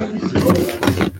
よし!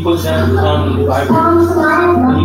people on the Bible.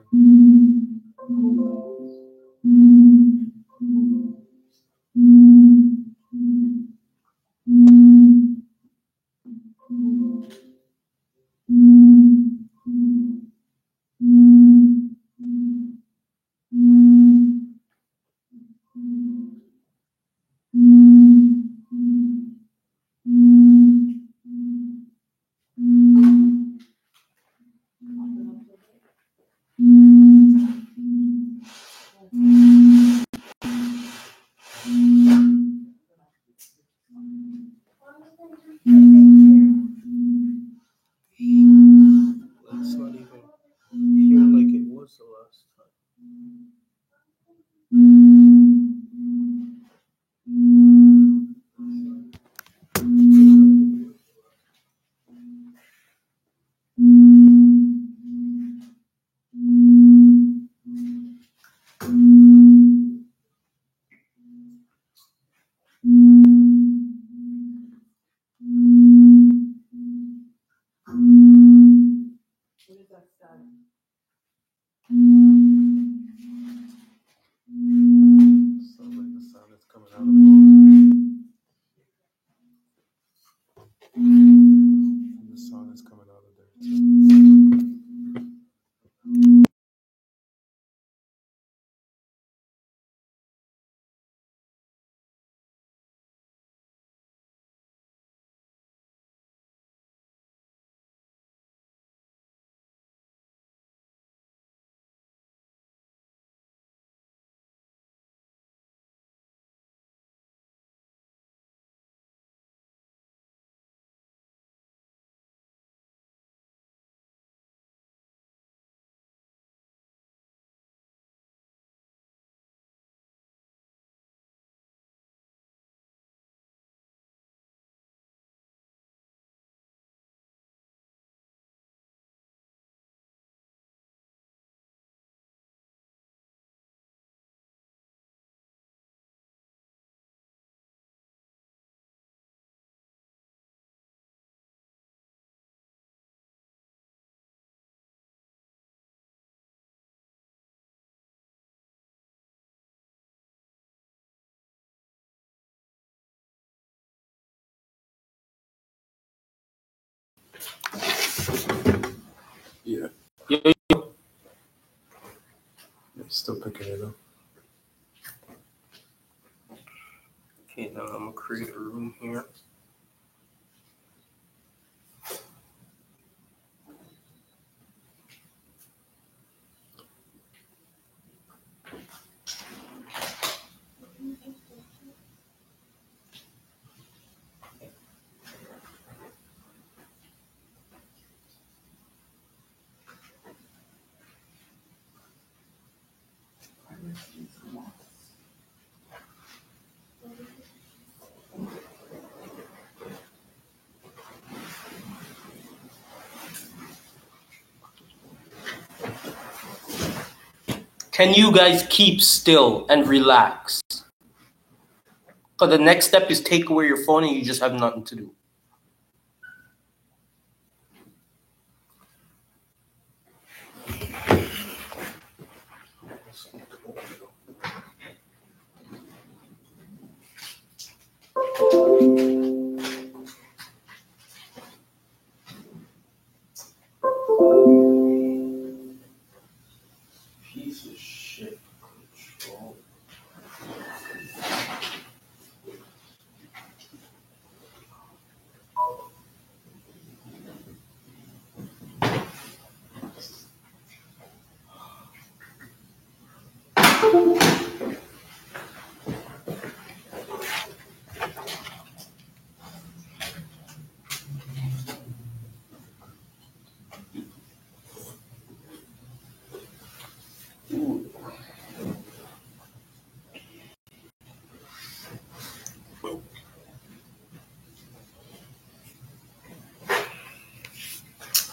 Bye. Yeah. yeah. Still picking it up. Okay, now I'm gonna create a room here. Can you guys keep still and relax? Because the next step is take away your phone and you just have nothing to do.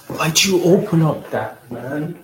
Why'd you open up that, man?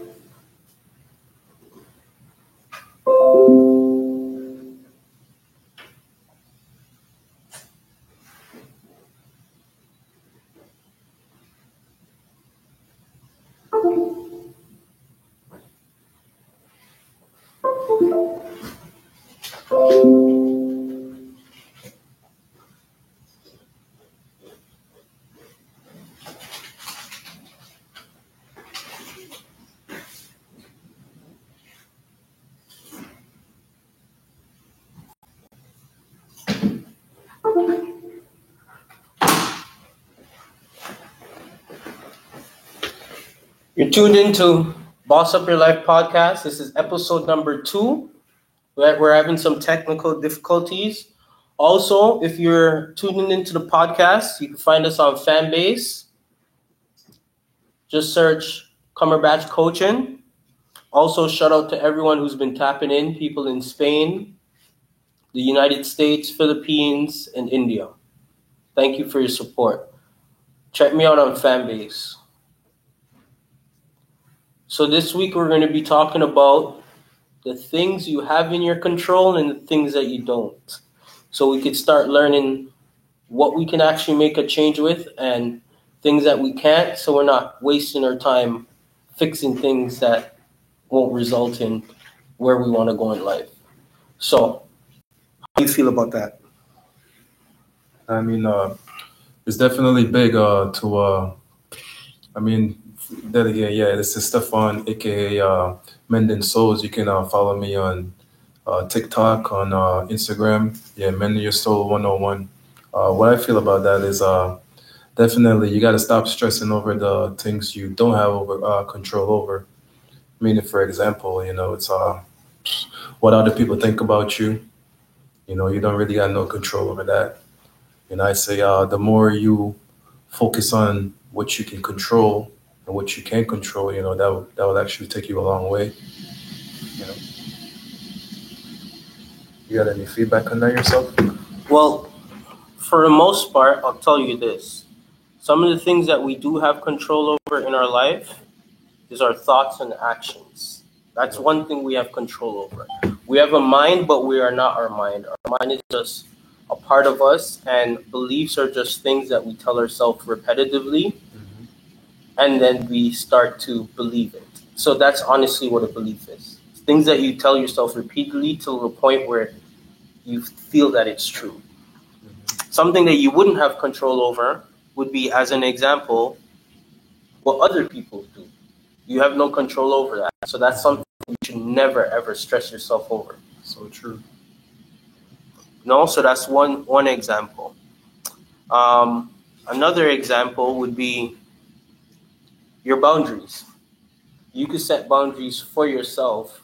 You're tuned into Boss Up Your Life podcast. This is episode number two. We're having some technical difficulties. Also, if you're tuning into the podcast, you can find us on Fanbase. Just search Cumberbatch Coaching. Also, shout out to everyone who's been tapping in, people in Spain, the United States, Philippines, and India. Thank you for your support. Check me out on Fanbase. So this week we're going to be talking about the things you have in your control and the things that you don't. So we could start learning what we can actually make a change with and things that we can't so we're not wasting our time fixing things that won't result in where we want to go in life. So how do you feel about that? I mean, uh, it's definitely big uh, to, uh, I mean, that again, yeah, this is Stefan, aka uh, Mending Souls. You can uh, follow me on uh, TikTok, on uh, Instagram. Yeah, Mending Your Soul 101. Uh, what I feel about that is uh, definitely you got to stop stressing over the things you don't have over uh, control over. Meaning, for example, you know, it's uh, what other people think about you. You know, you don't really got no control over that. And I say, uh, the more you focus on what you can control and what you can control, you know, that that would actually take you a long way. You know. You got any feedback on that yourself? Well, for the most part, I'll tell you this. Some of the things that we do have control over in our life is our thoughts and actions. That's one thing we have control over. We have a mind, but we are not our mind. Our mind is just a part of us, and beliefs are just things that we tell ourselves repetitively. And then we start to believe it. So that's honestly what a belief is. It's things that you tell yourself repeatedly to the point where you feel that it's true. Something that you wouldn't have control over would be, as an example, what other people do. You have no control over that. So that's something you should never ever stress yourself over. So true. No, so that's one one example. Um, another example would be your boundaries. You can set boundaries for yourself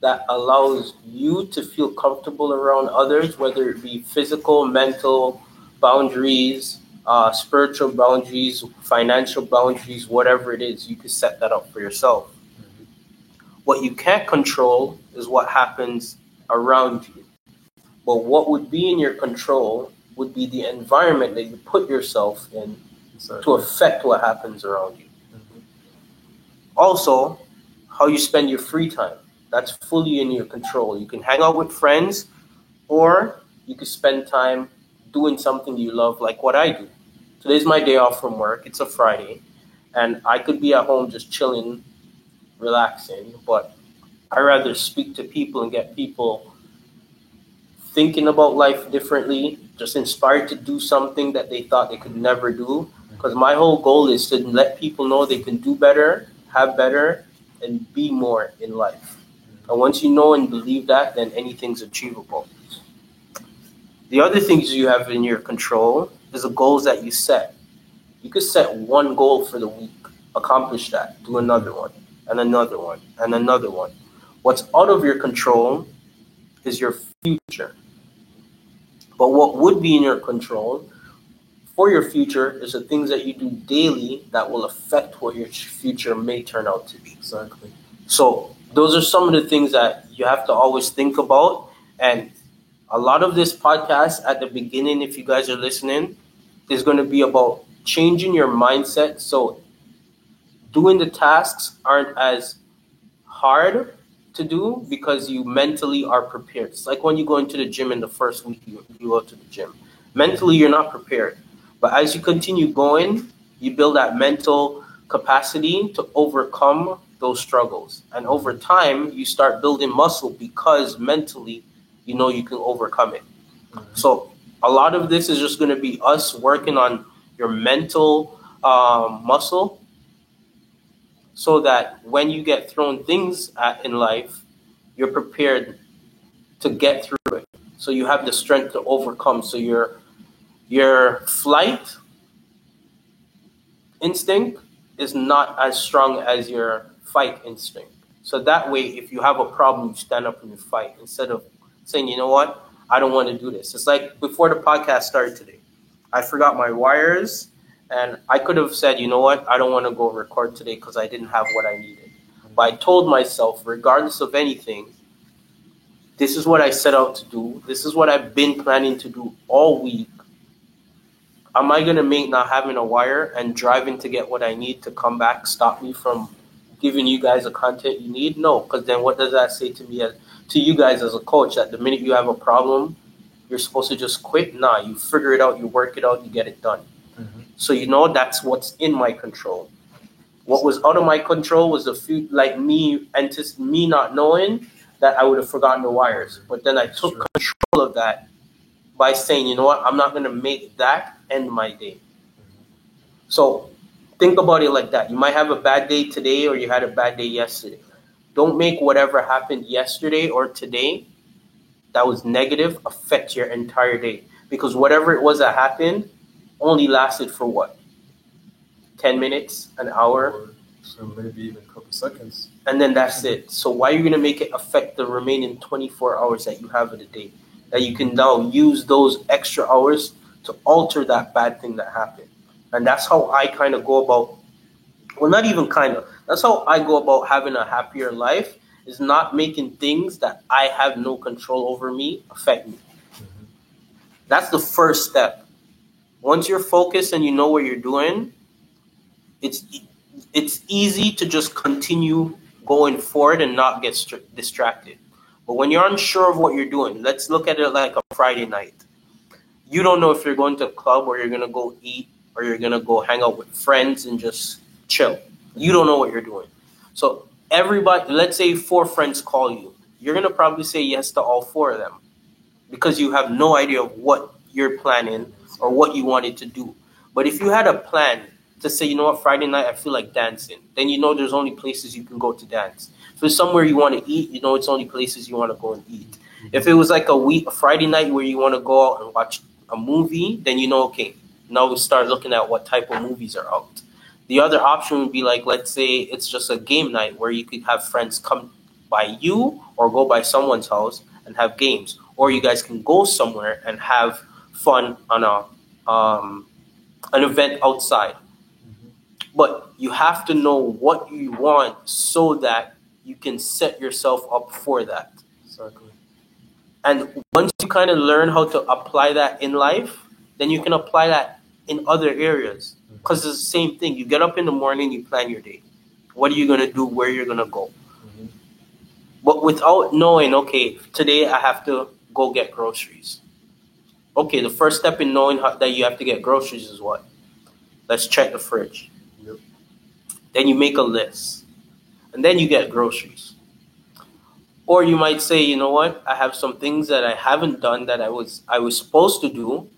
that allows you to feel comfortable around others, whether it be physical, mental boundaries, uh, spiritual boundaries, financial boundaries, whatever it is. You can set that up for yourself. What you can't control is what happens around you. But what would be in your control would be the environment that you put yourself in Exactly. to affect what happens around you. Also, how you spend your free time. That's fully in your control. You can hang out with friends or you can spend time doing something you love, like what I do. Today's my day off from work. It's a Friday. And I could be at home just chilling, relaxing, but I rather speak to people and get people thinking about life differently, just inspired to do something that they thought they could never do. Because my whole goal is to let people know they can do better, have better, and be more in life. And once you know and believe that, then anything's achievable. The other things you have in your control is the goals that you set. You could set one goal for the week, accomplish that, do another one, and another one, and another one. What's out of your control is your future. But what would be in your control for your future is the things that you do daily that will affect what your future may turn out to be. Exactly. So those are some of the things that you have to always think about. And a lot of this podcast at the beginning, if you guys are listening, is going to be about changing your mindset. So doing the tasks aren't as hard to do because you mentally are prepared. It's like when you go into the gym in the first week you, you go to the gym. Mentally, you're not prepared. But as you continue going, you build that mental capacity to overcome those struggles. And over time, you start building muscle because mentally, you know you can overcome it. Mhm. So a lot of this is just going to be us working on your mental um, muscle so that when you get thrown things at in life, you're prepared to get through it. So you have the strength to overcome. So your your flight instinct is not as strong as your fight instinct. So that way, if you have a problem, you stand up and you fight instead of saying, you know what, I don't want to do this. It's like before the podcast started today, I forgot my wires and I could have said, you know what, I don't want to go record today because I didn't have what I needed. But I told myself, regardless of anything, this is what I set out to do. This is what I've been planning to do all week. Am I going to make not having a wire and driving to get what I need to come back stop me from giving you guys the content you need? No, because then what does that say to me as to you guys as a coach? That the minute you have a problem, you're supposed to just quit? Nah, you figure it out, you work it out, you get it done. Mhm. So you know that's what's in my control. What was out of my control was the few, like me and just me not knowing that I would have forgotten the wires. But then I took Sure. control of that by saying, you know what, I'm not gonna make that end my day. So think about it like that. You might have a bad day today or you had a bad day yesterday. Don't make whatever happened yesterday or today that was negative affect your entire day. Because whatever it was that happened only lasted for what? 10 minutes, an hour, Or so maybe even a couple seconds. and then that's it. So why are you gonna make it affect the remaining 24 hours that you have of the day? That you can now use those extra hours to alter that bad thing that happened. And that's how I kind of go about well not even kind of. That's how I go about having a happier life is not making things that I have no control over me affect me. Mhm. That's the first step. Once you're focused and you know what you're doing, it's it's easy to just continue going forward and not get str- distracted. But when you're unsure of what you're doing, let's look at it like a Friday night. You don't know if you're going to a club or you're going to go eat or you're going to go hang out with friends and just chill. You don't know what you're doing. So, everybody, let's say four friends call you. You're going to probably say yes to all four of them because you have no idea of what you're planning or what you wanted to do. But if you had a plan to say, you know what, Friday night I feel like dancing, then you know there's only places you can go to dance. If it's somewhere you want to eat, you know it's only places you want to go and eat. If it was like a week, a Friday night where you want to go out and watch a movie, then you know, okay, now we start looking at what type of movies are out. The other option would be like, let's say it's just a game night where you could have friends come by you or go by someone's house and have games, or you guys can go somewhere and have fun on a um, an event outside. But you have to know what you want so that you can set yourself up for that. Exactly. And once you kind of learn how to apply that in life, then you can apply that in other areas. Because it's the same thing. You get up in the morning, you plan your day. What are you going to do? Where you're going to go? Mhm. But without knowing, okay, today I have to go get groceries. Okay, the first step in knowing how, that you have to get groceries is what? Let's check the fridge. Yep. Then you make a list. And then you get groceries. Or you might say, you know what? I have some things that I haven't done that I was I was supposed to do.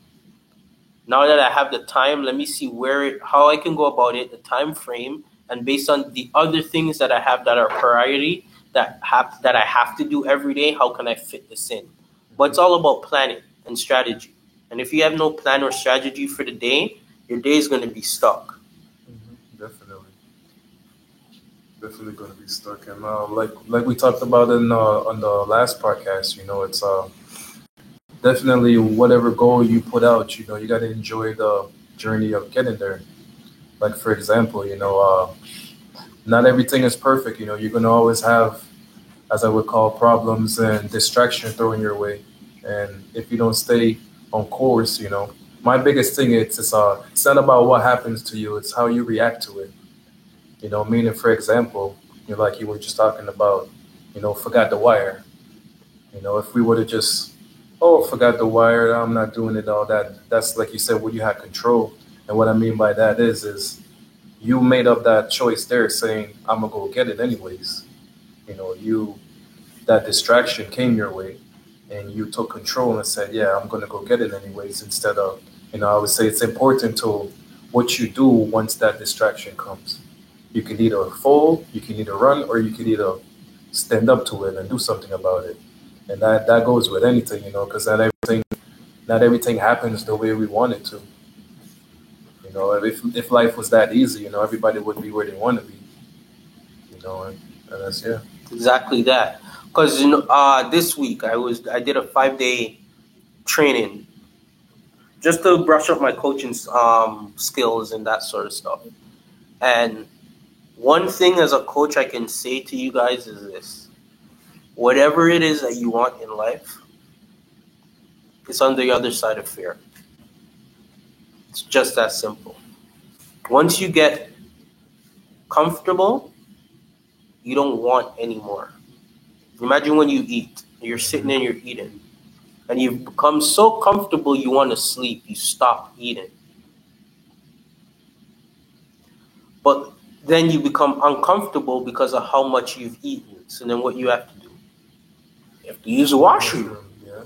Now that I have the time, let me see where it, how I can go about it, the time frame, and based on the other things that I have that are priority that have that I have to do every day, how can I fit this in? But it's all about planning and strategy. And if you have no plan or strategy for the day, your day is going to be stuck. Mhm. Definitely. Definitely going to be stuck. And uh, like like we talked about in uh, on the last podcast, you know, it's uh, definitely whatever goal you put out, you know, you got to enjoy the journey of getting there. Like for example, you know, uh, not everything is perfect. You know, you're going to always have, as I would call, problems and distraction thrown your way. And if you don't stay on course, you know, my biggest thing is it's uh, it's not about what happens to you; it's how you react to it. You know, meaning, for example, you know, like you were just talking about, you know, forgot the wire. You know, if we would have just, oh, forgot the wire, I'm not doing it, all that. That's like you said, when you had control. And what I mean by that is, is you made up that choice there, saying, I'm gonna go get it anyways. You know, you that distraction came your way, and you took control and said, yeah, I'm gonna go get it anyways. Instead of, you know, I would say it's important to what you do once that distraction comes. You can either fold, you can either run, or you can either stand up to it and do something about it. And that, that goes with anything, you know, because not everything not everything happens the way we want it to. You know, if if life was that easy, you know, everybody would be where they want to be. You know, and, and that's yeah. Exactly that. Because you know, uh, this week I was I did a five day training just to brush up my coaching um, skills and that sort of stuff. And one thing as a coach I can say to you guys is this: whatever it is that you want in life, it's on the other side of fear. It's just that simple. Once you get comfortable, you don't want anymore. Imagine when you eat, you're sitting and you're eating, and you've become so comfortable you want to sleep, you stop eating. But then you become uncomfortable because of how much you've eaten. So then what you have to do? You have to use the washroom, Yeah.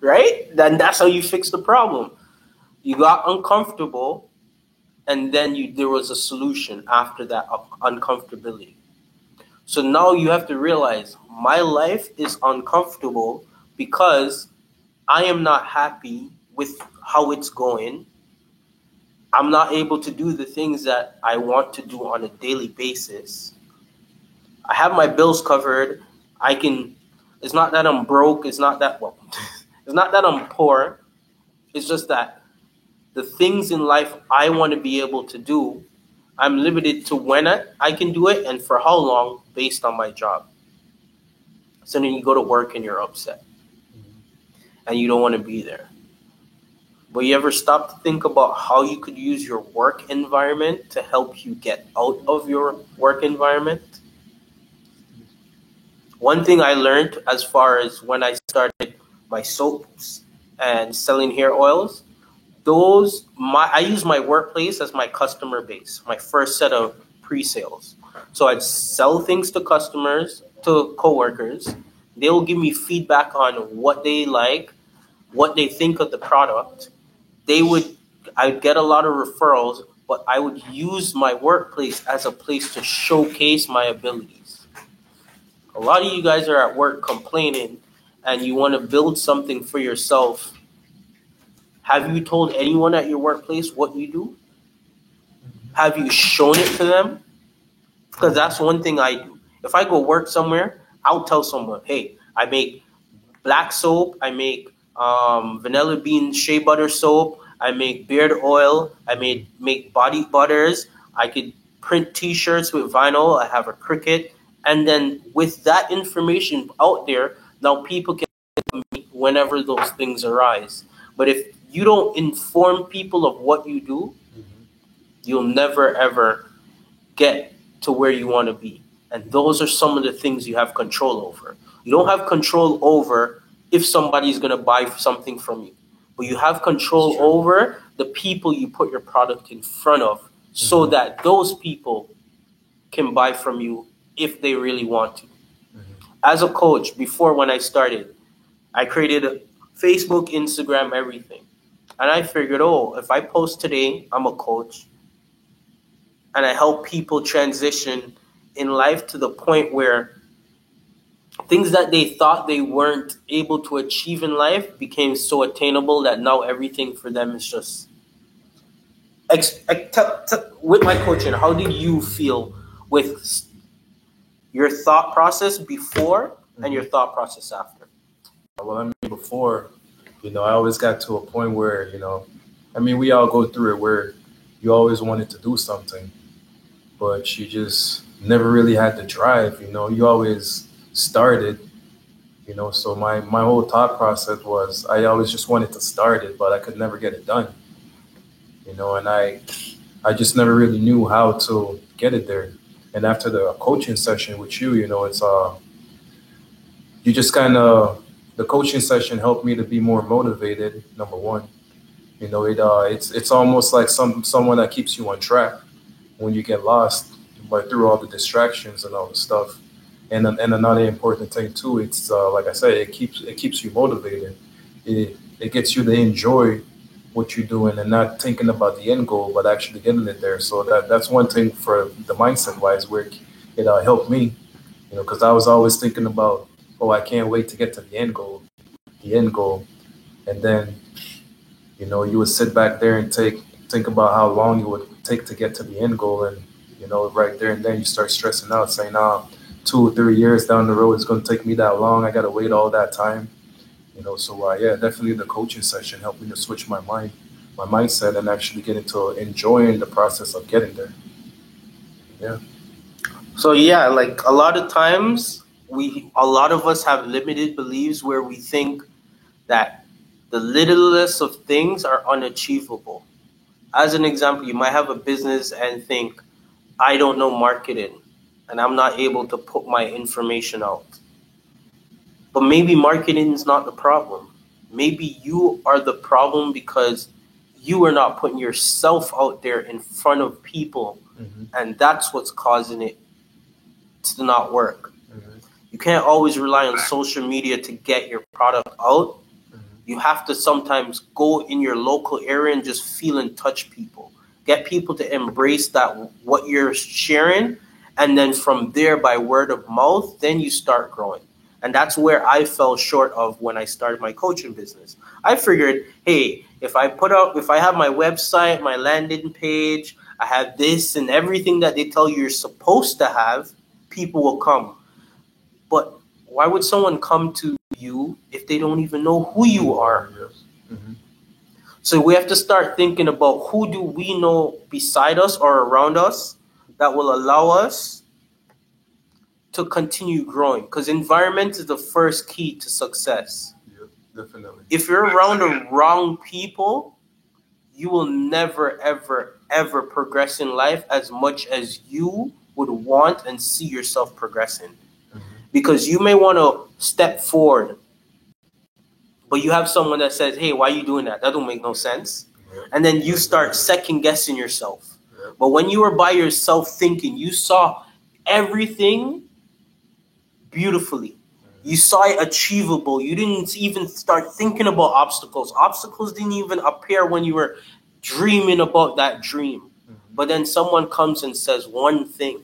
right? Then that's how you fix the problem. You got uncomfortable, and then you there was a solution after that un- uncomfortability. So now you have to realize my life is uncomfortable because I am not happy with how it's going. I'm not able to do the things that I want to do on a daily basis. I have my bills covered. I can it's not that I'm broke, it's not that well it's not that I'm poor. It's just that the things in life I want to be able to do, I'm limited to when I, I can do it and for how long based on my job. So then you go to work and you're upset and you don't want to be there. But you ever stop to think about how you could use your work environment to help you get out of your work environment? One thing I learned as far as when I started my soaps and selling hair oils, those my I use my workplace as my customer base, my first set of pre-sales. So I'd sell things to customers, to coworkers. They'll give me feedback on what they like, what they think of the product. They would I'd get a lot of referrals, but I would use my workplace as a place to showcase my abilities. A lot of you guys are at work complaining and you want to build something for yourself. Have you told anyone at your workplace what you do? Have you shown it to them? Because that's one thing I do. If I go work somewhere, I'll tell someone, hey, I make black soap, I make um, vanilla bean shea butter soap, I make beard oil, I made make body butters, I could print t-shirts with vinyl, I have a Cricut, and then with that information out there, now people can whenever those things arise. But if you don't inform people of what you do, you'll never ever get to where you want to be. And those are some of the things you have control over. You don't have control over if somebody is going to buy something from you, but you have control over the people you put your product in front of so Mhm. that those people can buy from you if they really want to. As a coach, before when I started, I created Facebook, Instagram, everything. And I figured, oh, if I post today, I'm a coach and I help people transition in life to the point where things that they thought they weren't able to achieve in life became so attainable that now everything for them is just. Ex- ex- tell- tell- with my coaching, how did you feel with your thought process before and your mm-hmm. thought process after? Well, I mean, before, you know, I always got to a point where, you know, I mean, we all go through it where you always wanted to do something, but you just never really had the drive. You know, you always started, you know. So my my whole thought process was I always just wanted to start it, but I could never get it done. You know, and I I just never really knew how to get it there. And after the coaching session with you, you know, it's uh you just kind of the coaching session helped me to be more motivated. Number one, you know, it uh, it's it's almost like some someone that keeps you on track when you get lost, but through all the distractions and all the stuff. And and another important thing too, it's uh, like I said, it keeps it keeps you motivated. It it gets you to enjoy what you're doing and not thinking about the end goal, but actually getting it there. So that that's one thing for the mindset wise, where it uh, helped me, you know, because I was always thinking about oh, I can't wait to get to the end goal, the end goal. And then, you know, you would sit back there and take think about how long it would take to get to the end goal. And, you know, right there and then you start stressing out, saying, ah, two or three years down the road, it's going to take me that long. I got to wait all that time. You know, so uh, yeah, definitely the coaching session helped me to switch my mind, my mindset, and actually get into enjoying the process of getting there. Yeah. So yeah, like a lot of times we a lot of us have limited beliefs where we think that the littlest of things are unachievable. As an example, you might have a business and think, I don't know marketing and I'm not able to put my information out. But maybe marketing is not the problem. Maybe you are the problem because you are not putting yourself out there in front of people hmm and that's what's causing it to not work. hmm You can't always rely on social media to get your product out. hmm You have to sometimes go in your local area and just feel and touch people. Get people to embrace that what you're sharing and then from there by word of mouth then you start growing. And that's where I fell short of when I started my coaching business. I figured, hey, if I put out if I have my website, my landing page, I have this and everything that they tell you you're supposed to have, people will come. But why would someone come to you if they don't even know who you are? Yes. hmm So we have to start thinking about who do we know beside us or around us that will allow us to continue growing because environment is the first key to success. Yeah, definitely. If you're around the wrong people, you will never, ever, ever progress in life as much as you would want and see yourself progressing. Mm-hmm. Because you may want to step forward, but you have someone that says, Hey, why are you doing that? That don't make no sense. And then you start second guessing yourself. But when you were by yourself thinking, you saw everything beautifully. You saw it achievable. You didn't even start thinking about obstacles. Obstacles didn't even appear when you were dreaming about that dream. But then someone comes and says one thing,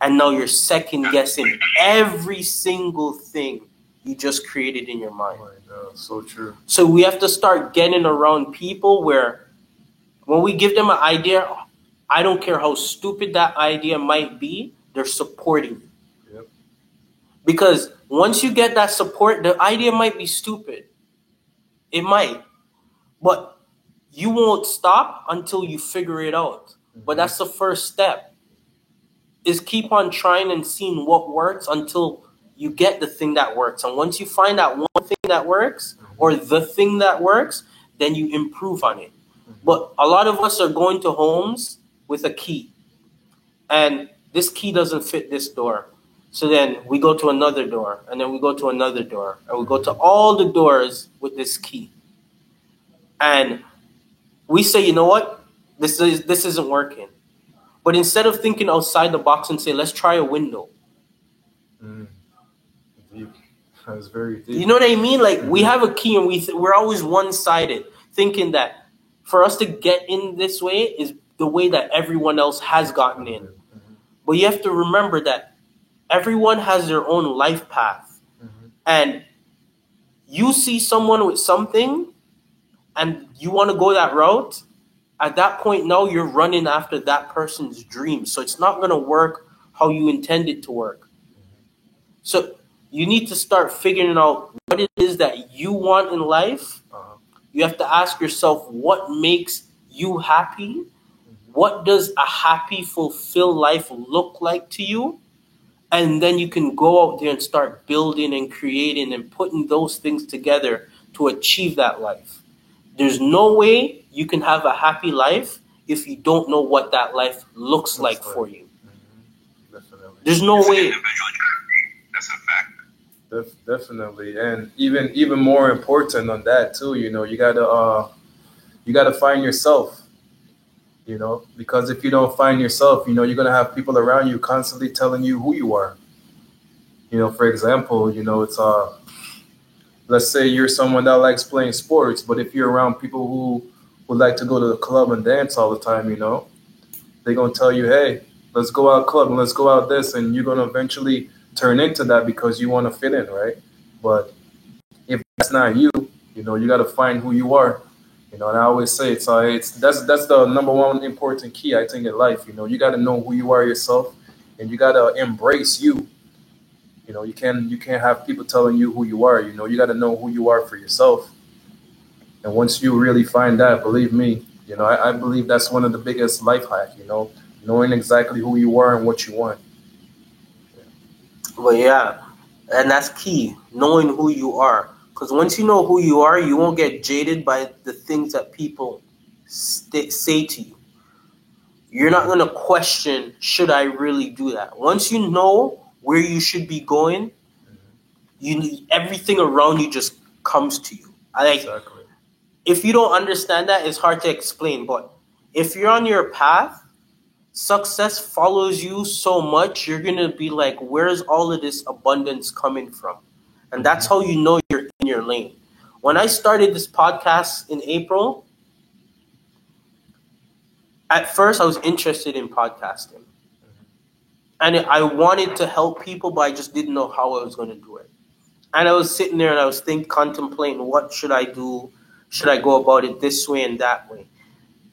and now you're second guessing every single thing you just created in your mind. Oh so true. So we have to start getting around people where when we give them an idea, I don't care how stupid that idea might be, they're supporting you. Yep. Because once you get that support, the idea might be stupid. It might. But you won't stop until you figure it out. But mm-hmm. that's the first step. Is keep on trying and seeing what works until you get the thing that works. And once you find that one thing that works mm-hmm. or the thing that works, then you improve on it. Mm-hmm. But a lot of us are going to homes with a key. And this key doesn't fit this door. So then we go to another door, and then we go to another door, and we go to all the doors with this key. And we say, you know what? This is this isn't working. But instead of thinking outside the box and say, let's try a window. Mm. Deep. That's very deep. You know what I mean? Like we have a key and we th- we're always one-sided, thinking that for us to get in this way is the way that everyone else has gotten in. Mhm. But you have to remember that everyone has their own life path. Mhm. And you see someone with something and you want to go that route, at that point now you're running after that person's dream. So it's not going to work how you intend it to work. So you need to start figuring out what it is that you want in life. Uh-huh. You have to ask yourself what makes you happy? What does a happy, fulfilled life look like to you? And then you can go out there and start building and creating and putting those things together to achieve that life. There's no way you can have a happy life if you don't know what that life looks like for you. Mhm. There's no It's way. individual. That's a fact. Def- definitely, and even even more important on that too. You know, you gotta uh, you gotta find yourself. You know, because if you don't find yourself, you know, you're gonna have people around you constantly telling you who you are. You know, for example, you know, it's uh, let's say you're someone that likes playing sports, but if you're around people who would like to go to the club and dance all the time, you know, they're gonna tell you, hey, let's go out club and let's go out this, and you're gonna eventually turn into that because you want to fit in, right? But if that's not you, you know, you got to find who you are. You know, and I always say it's uh, it's that's that's the number one important key I think in life. You know, you got to know who you are yourself, and you got to embrace you. You know, you can you can't have people telling you who you are. You know, you got to know who you are for yourself. And once you really find that, believe me, you know, I, I believe that's one of the biggest life hack. You know, knowing exactly who you are and what you want. But yeah, and that's key, knowing who you are. Because once you know who you are, you won't get jaded by the things that people st- say to you. You're not going to question, should I really do that? Once you know where you should be going, you everything around you just comes to you. I like Exactly. if you don't understand that, it's hard to explain. But if you're on your path, success follows you so much, you're gonna be like, where's all of this abundance coming from? And that's mm-hmm. how you know your lane. When I started this podcast in April, at first I was interested in podcasting. Mm-hmm. And I wanted to help people, but I just didn't know how I was going to do it. And I was sitting there and I was think contemplating what should I do? Should I go about it this way and that way?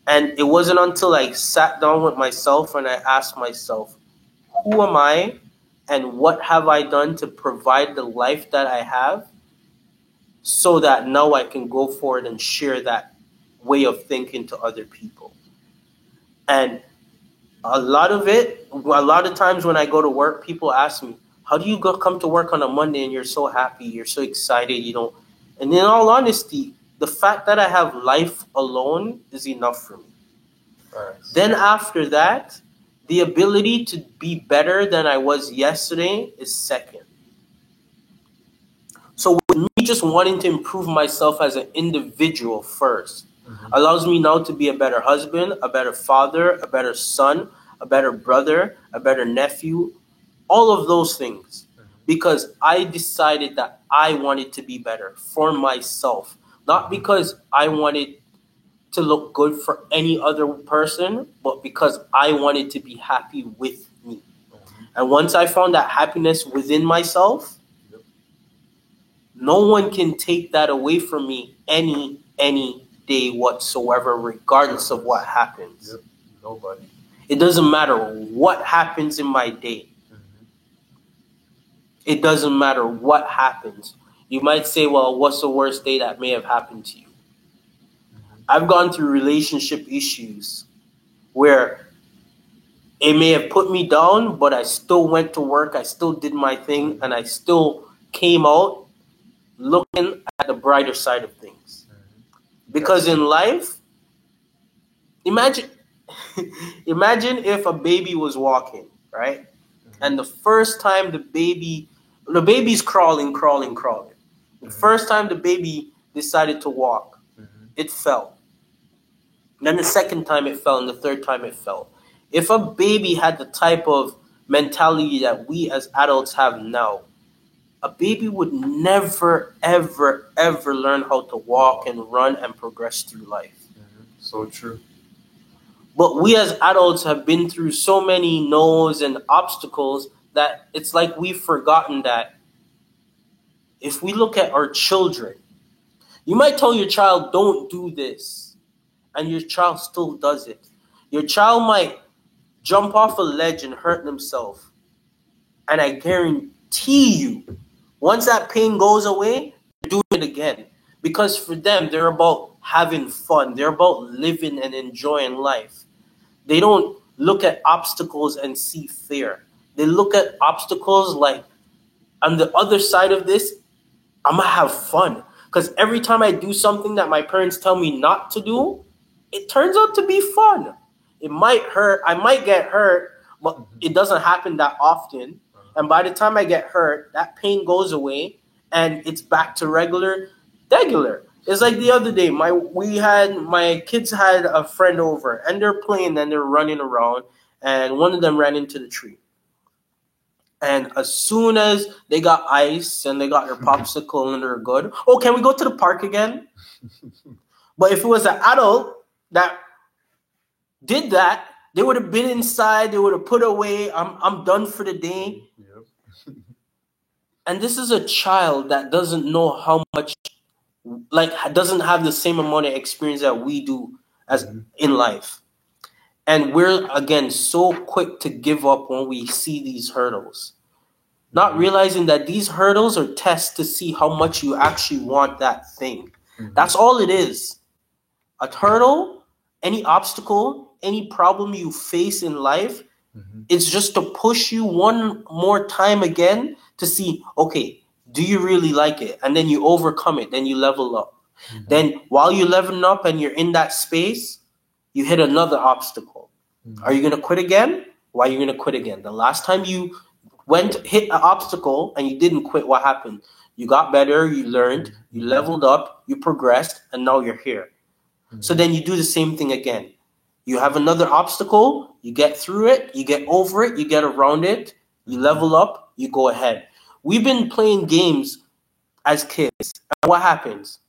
And it wasn't until I sat down with myself and I asked myself, who am I and what have I done to provide the life that I have so that now I can go forward and share that way of thinking to other people. And a lot of it, a lot of times when I go to work, people ask me, how do you go come to work on a Monday and you're so happy, you're so excited, you know? And in all honesty, the fact that I have life alone is enough for me. Facts. Then after that, the ability to be better than I was yesterday is second. So with me just wanting to improve myself as an individual 1st Mhm. allows me now to be a better husband, a better father, a better son, a better brother, a better nephew, all of those things. Mm-hmm. Because I decided that I wanted to be better for myself, not mm-hmm. because I wanted to look good for any other person, but because I wanted to be happy with me. Mm-hmm. And once I found that happiness within myself. No one can take that away from me any any day whatsoever, regardless of what happens. Yep. Nobody. It doesn't matter what happens in my day. Mhm. It doesn't matter what happens. You might say, well, what's the worst day that may have happened to you? I've gone through relationship issues where it may have put me down, but I still went to work, I still did my thing, and I still came out looking at the brighter side of things. Mm-hmm. Because in life, imagine imagine if a baby was walking, right? Mm-hmm. And the first time the baby the baby's crawling, crawling, crawling. The mm-hmm. first time the baby decided to walk, it fell. Then the second time it fell, and the third time it fell. If a baby had the type of mentality that we as adults have now, a baby would never, ever, ever learn how to walk and run and progress through life. Mhm. So true. But we as adults have been through so many no's and obstacles that it's like we've forgotten that if we look at our children, you might tell your child, don't do this, and your child still does it. Your child might jump off a ledge and hurt themselves. And I guarantee you, once that pain goes away, they're it again. Because for them, they're about having fun, they're about living and enjoying life. They don't look at obstacles and see fear. They look at obstacles like, on the other side of this, I'm gonna have fun. Because every time I do something that my parents tell me not to do, it turns out to be fun. It might hurt, I might get hurt, but it doesn't happen that often. And by the time I get hurt, that pain goes away and it's back to regular, regular. It's like the other day, my we had my kids had a friend over and they're playing and they're running around, and one of them ran into the tree. And as soon as they got ice and they got their popsicle and they're good, oh, can we go to the park again? But if it was an adult that did that, they would have been inside, they would have put away, I'm, I'm done for the day. Yep. And this is a child that doesn't know how much, like, doesn't have the same amount of experience that we do as Mhm. in life. And we're, again, so quick to give up when we see these hurdles. Not Mhm. realizing that these hurdles are tests to see how much you actually want that thing. Mhm. That's all it is. A hurdle, any obstacle, any problem you face in life, Mhm. it's just to push you one more time again to see, okay, do you really like it? And then you overcome it, then you level up. Mhm. Then while you're leveling up and you're in that space, you hit another obstacle. Mhm. Are you gonna quit again? Why are you gonna quit again? The last time you went hit an obstacle and you didn't quit, what happened? You got better, you learned, you leveled up, you progressed, and now you're here. So then you do the same thing again. You have another obstacle, you get through it, you get over it, you get around it, you level up, you go ahead. We've been playing games as kids. And what happens?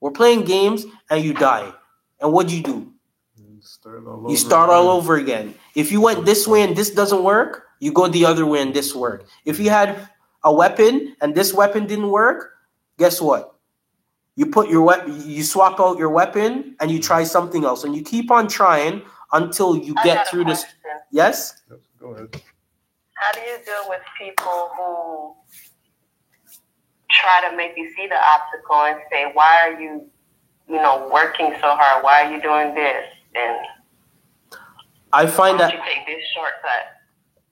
We're playing games and you die. And what do you do? You start all You over start all over again. If you went this way and this doesn't work, you go the other way and this work. If you had a weapon and this weapon didn't work, guess what? You put your weapon, you swap out your weapon and you try something else, and you keep on trying until you I get through this. Yes. Yep, Go ahead. How do you deal with people who try to make you see the obstacle and say, "Why are you, you know, working so hard? Why are you doing this?" And I why find don't that you take this shortcut?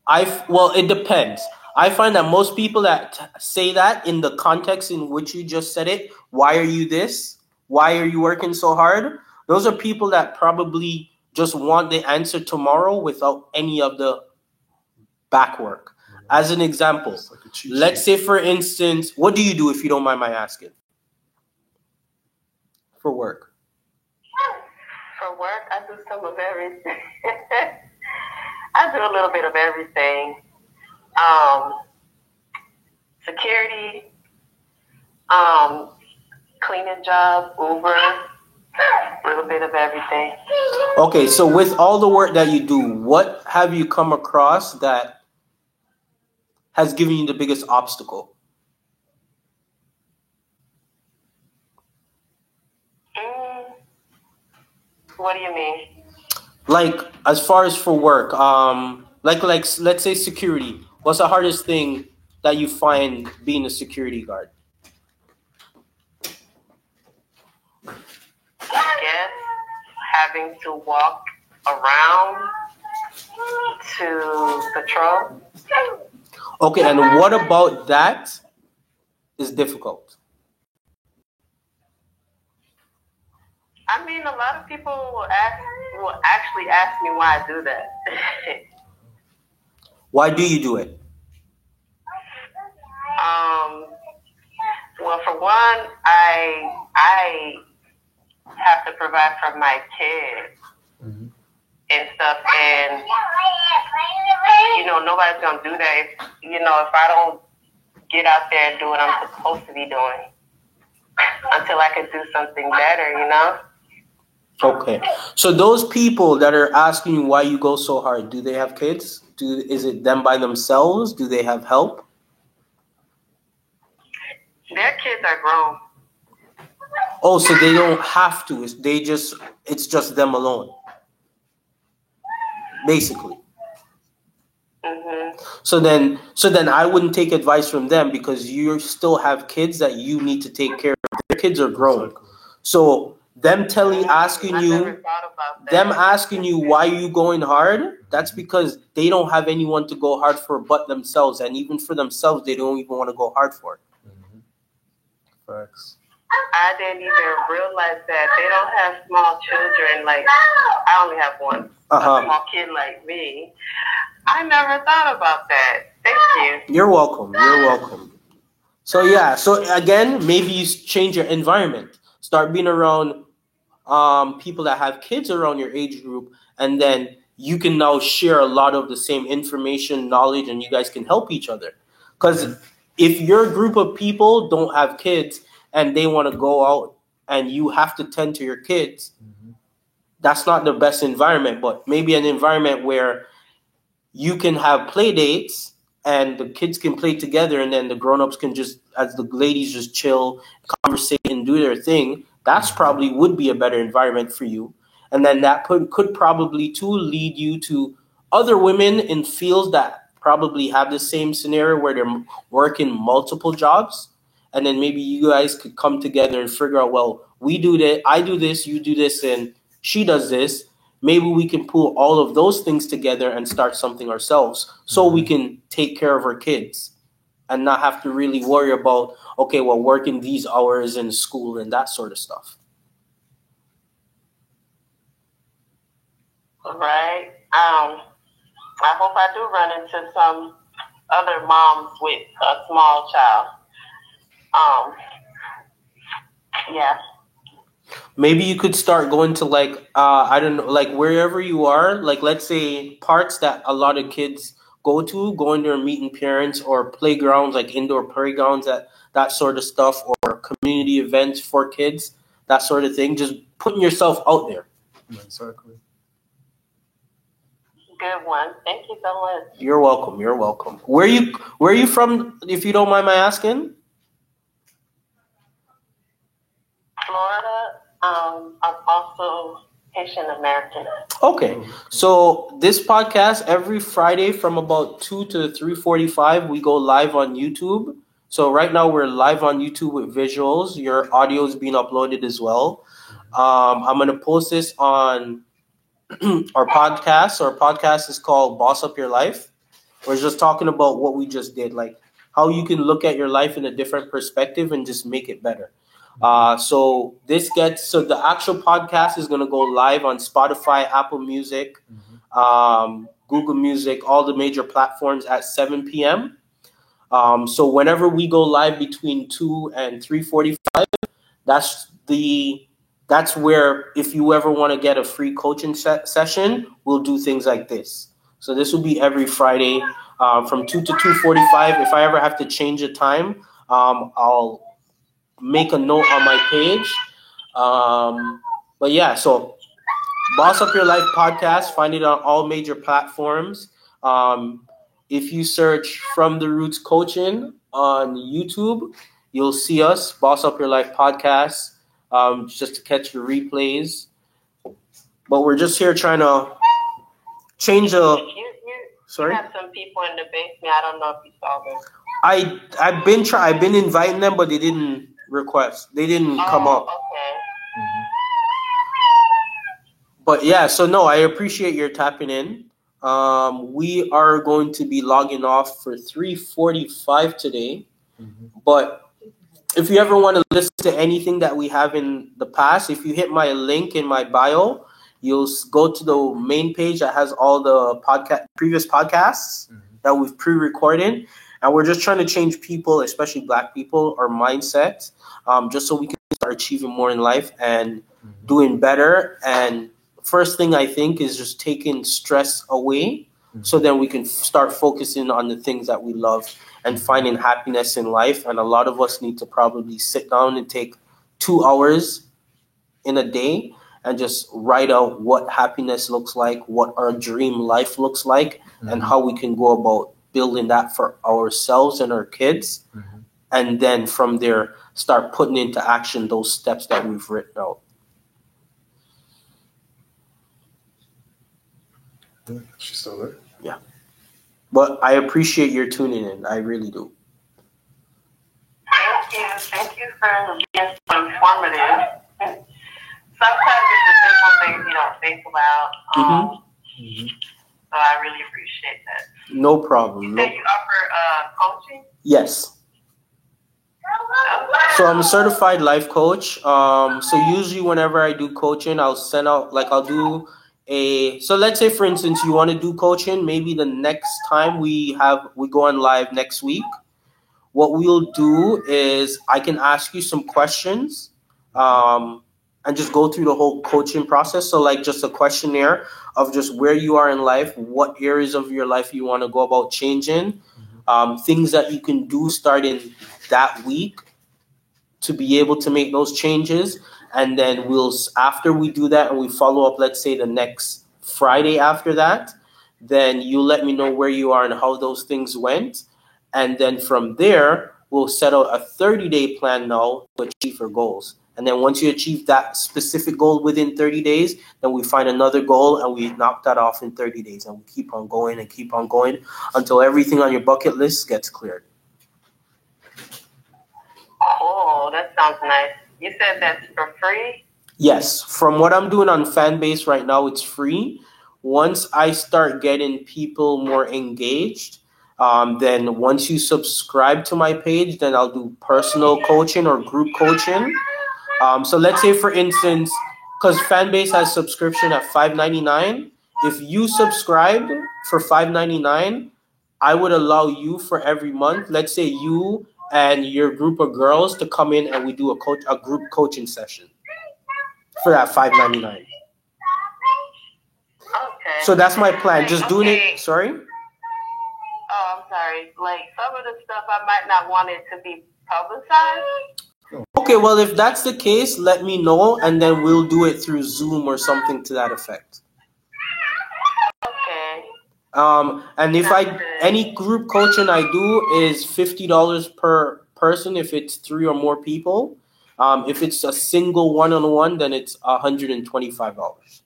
I well, it depends. I find that most people that say that in the context in which you just said it, why are you this? why are you working so hard? Those are people that probably just want the answer tomorrow without any of the back work. As an example, like let's say for instance, what do you do if you don't mind my asking? For work. For work, I do some of everything. I do a little bit of everything. Um, security, um, cleaning job, Uber, a little bit of everything. Okay, so with all the work that you do, what have you come across that has given you the biggest obstacle? Mm, what do you mean? Like as far as for work, um, like like let's say security. What's the hardest thing that you find being a security guard? I guess having to walk around to patrol. Okay, and what about that is difficult? I mean, a lot of people will ask, will actually ask me why I do that. Why do you do it? um, well, for one, I I have to provide for my kids Mhm. and stuff, and you know, nobody's gonna do that if you know if I don't get out there and do what I'm supposed to be doing until I can do something better, you know. Okay. So those people that are asking you why you go so hard, do they have kids? Do is it them by themselves? Do they have help? Their kids are grown. Oh, so they don't have to. It's they just it's just them alone. Basically. hmm So then so then I wouldn't take advice from them because you still have kids that you need to take care of. Their kids are grown. So them telling asking I you never thought about that. them asking you why you going hard that's because they don't have anyone to go hard for but themselves and even for themselves they don't even want to go hard for Mhm. Facts. I didn't even realize that they don't have small children. Like I only have one Uh-huh. a small kid like me. I never thought about that. Thank you. you're welcome you're welcome so yeah so again maybe you change your environment start being around um, people that have kids around your age group and then you can now share a lot of the same information knowledge and you guys can help each other because if your group of people don't have kids and they want to go out and you have to tend to your kids Mhm. that's not the best environment, but maybe an environment where you can have play dates and the kids can play together and then the grown-ups can just as the ladies just chill, conversate and do their thing. That's probably would be a better environment for you. And then that could could probably too lead you to other women in fields that probably have the same scenario where they're working multiple jobs. And then maybe you guys could come together and figure out well we do that i do this you do this and she does this. Maybe we can pull all of those things together and start something ourselves so we mm-hmm. can take care of our kids and not have to really worry about okay well working these hours in school and that sort of stuff Right. Um, I hope I do run into some other moms with a small child. Um, yeah. maybe you could start going to like uh i don't know like wherever you are like let's say parks that a lot of kids go to going there and meeting parents or playgrounds like indoor playgrounds that that sort of stuff or community events for kids that sort of thing just putting yourself out there Exactly. Good one. Thank you so much. you're welcome you're welcome where you where are you from if you don't mind my asking Florida. Um, I'm also Haitian American. Okay, so this podcast every Friday from about two to three forty-five, we go live on YouTube. So right now we're live on YouTube with visuals. Your audio is being uploaded as well. Um, I'm gonna post this on our podcast. Our podcast is called "Boss Up Your Life." We're just talking about what we just did, like how you can look at your life in a different perspective and just make it better. Uh, so this gets so the actual podcast is gonna go live on Spotify, Apple Music, um, Google Music, all the major platforms at 7 p.m. Um, so whenever we go live between two and 3:45, that's the that's where if you ever want to get a free coaching se- session, we'll do things like this. So this will be every Friday um, from two to 2:45. If I ever have to change the time, um, I'll make a note on my page. Um, but yeah, so Boss Up Your Life podcast, find it on all major platforms. Um, if you search From the Roots Coaching on YouTube, you'll see us, Boss Up Your Life podcast, um, just to catch the replays. But we're just here trying to change the. Sorry? have some people in the basement. I don't know if you saw them. I I've been try I've been inviting them, but they didn't request. They didn't oh, come oh, up. Okay. Mm-hmm. But yeah, so no, I appreciate your tapping in. Um, we are going to be logging off for 3:45 today. Mm-hmm. But if you ever want to listen to anything that we have in the past, if you hit my link in my bio, you'll go to the main page that has all the podcast previous podcasts mm-hmm. that we've pre-recorded, and we're just trying to change people, especially Black people, our mindset, um, just so we can start achieving more in life and doing better. And first thing I think is just taking stress away, so then we can f- start focusing on the things that we love and finding happiness in life. And a lot of us need to probably sit down and take two hours in a day and just write out what happiness looks like, what our dream life looks like, and how we can go about building that for ourselves and our kids. And then from there, start putting into action those steps that we've written out. She's still there. Yeah. But I appreciate your tuning in. I really do. Thank you. Thank you for being so informative. Sometimes it's the simple things you don't think about. Um, So I really appreciate that. No problem. You No. said you offer uh, coaching? Yes. So I'm a certified life coach. Um, so usually whenever I do coaching, I'll send out like I'll do a. So let's say for instance you want to do coaching. Maybe the next time we have we go on live next week. What we'll do is I can ask you some questions, um, and just go through the whole coaching process. So like just a questionnaire of just where you are in life, what areas of your life you want to go about changing, um, things that you can do starting that week to be able to make those changes. And then we'll after we do that and we follow up let's say the next friday after that then you let me know where you are and how those things went. And then from there we'll set out a 30 day plan now to achieve our goals. And then once you achieve that specific goal within 30 days then we find another goal and we knock that off in 30 days. And we keep on going and keep on going until everything on your bucket list gets cleared Oh, that sounds nice. You said that's for free? Yes, from what I'm doing on Fanbase right now, it's free. Once I start getting people more engaged, um, then once you subscribe to my page, then I'll do personal coaching or group coaching. Um, so let's say, for instance, because Fanbase has subscription at five ninety nine. If you subscribed for five ninety nine, I would allow you for every month. Let's say you and your group of girls to come in and we do a coach a group coaching session for that five ninety nine. Okay. So that's my plan. Just doing it. Sorry. Oh, I'm sorry. Like some of the stuff I might not want it to be publicized. Okay. Well, if that's the case, let me know, and then we'll do it through Zoom or something to that effect. Um, and if I any group coaching I do is fifty dollars per person if it's three or more people. Um, if it's a single one on one, then it's hundred and twenty five dollars,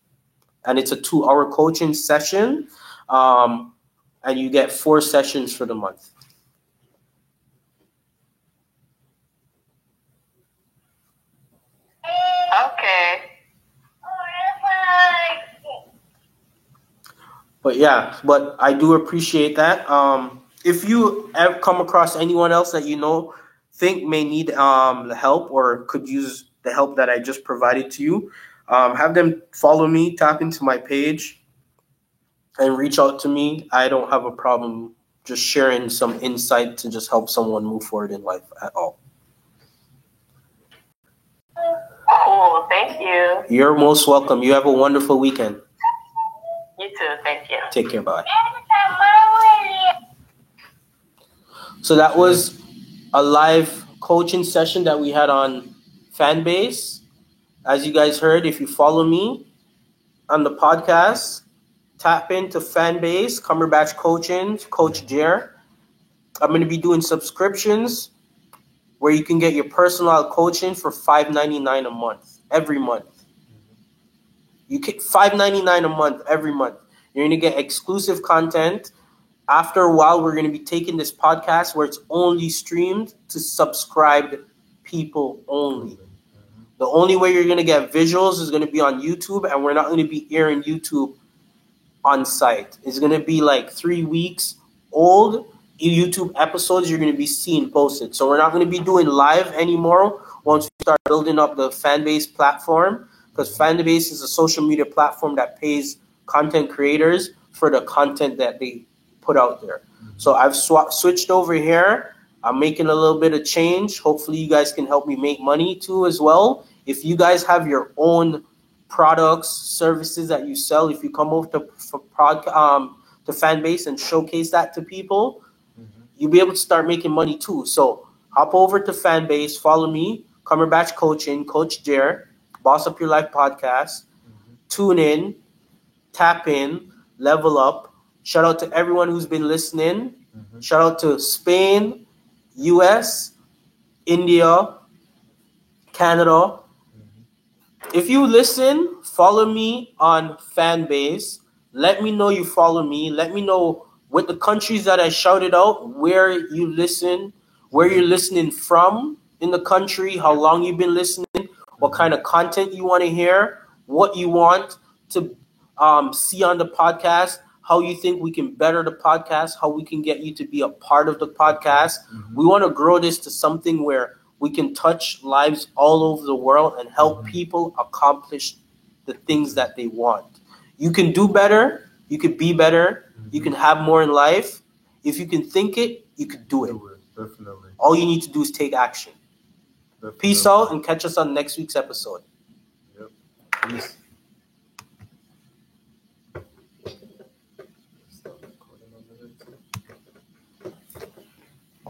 and it's a two hour coaching session, um, and you get four sessions for the month. But yeah, but I do appreciate that. Um, if you ever come across anyone else that you know think may need um, the help or could use the help that I just provided to you, um, have them follow me, tap into my page, and reach out to me. I don't have a problem just sharing some insight to just help someone move forward in life at all. Cool. Thank you. You're most welcome. You have a wonderful weekend. You too. Thank you. Take care. Bye. So that was a live coaching session that we had on Fanbase. As you guys heard, if you follow me on the podcast, tap into Fanbase, Cumberbatch Coaching, Coach Jer. I'm going to be doing subscriptions where you can get your personal coaching for $5.99 a month every month. You get $5.99 a month every month. You're going to get exclusive content. After a while, we're going to be taking this podcast where it's only streamed to subscribed people only. The only way you're going to get visuals is going to be on YouTube, and we're not going to be airing YouTube on site. It's going to be like three weeks old YouTube episodes you're going to be seeing posted. So we're not going to be doing live anymore once we start building up the Fanbase platform because Fanbase is a social media platform that pays content creators for the content that they put out there. So I've sw- switched over here. I'm making a little bit of change. Hopefully, you guys can help me make money too as well. If you guys have your own products, services that you sell, if you come over to for prod, um, to Fanbase and showcase that to people, you'll be able to start making money too. So hop over to Fanbase, follow me, Cumberbatch Coaching, Coach Jer, Boss Up Your Life podcast. Tune in, tap in, level up. Shout out to everyone who's been listening. Mm-hmm. Shout out to Spain, US, India, Canada. Mm-hmm. If you listen, follow me on Fanbase. Let me know you follow me. Let me know what the countries that I shouted out, where you listen, where you're listening from in the country, how long you've been listening, what kind of content you want to hear, what you want to um, see on the podcast, how you think we can better the podcast, how we can get you to be a part of the podcast. Mm-hmm. We want to grow this to something where we can touch lives all over the world and help mm-hmm. people accomplish the things that they want. You can do better, you can be better, you mm-hmm. can have more in life. If you can think it, you can do it. Do it, Definitely. All you need to do is take action. definitely. Peace out and catch us on next week's episode. Peace.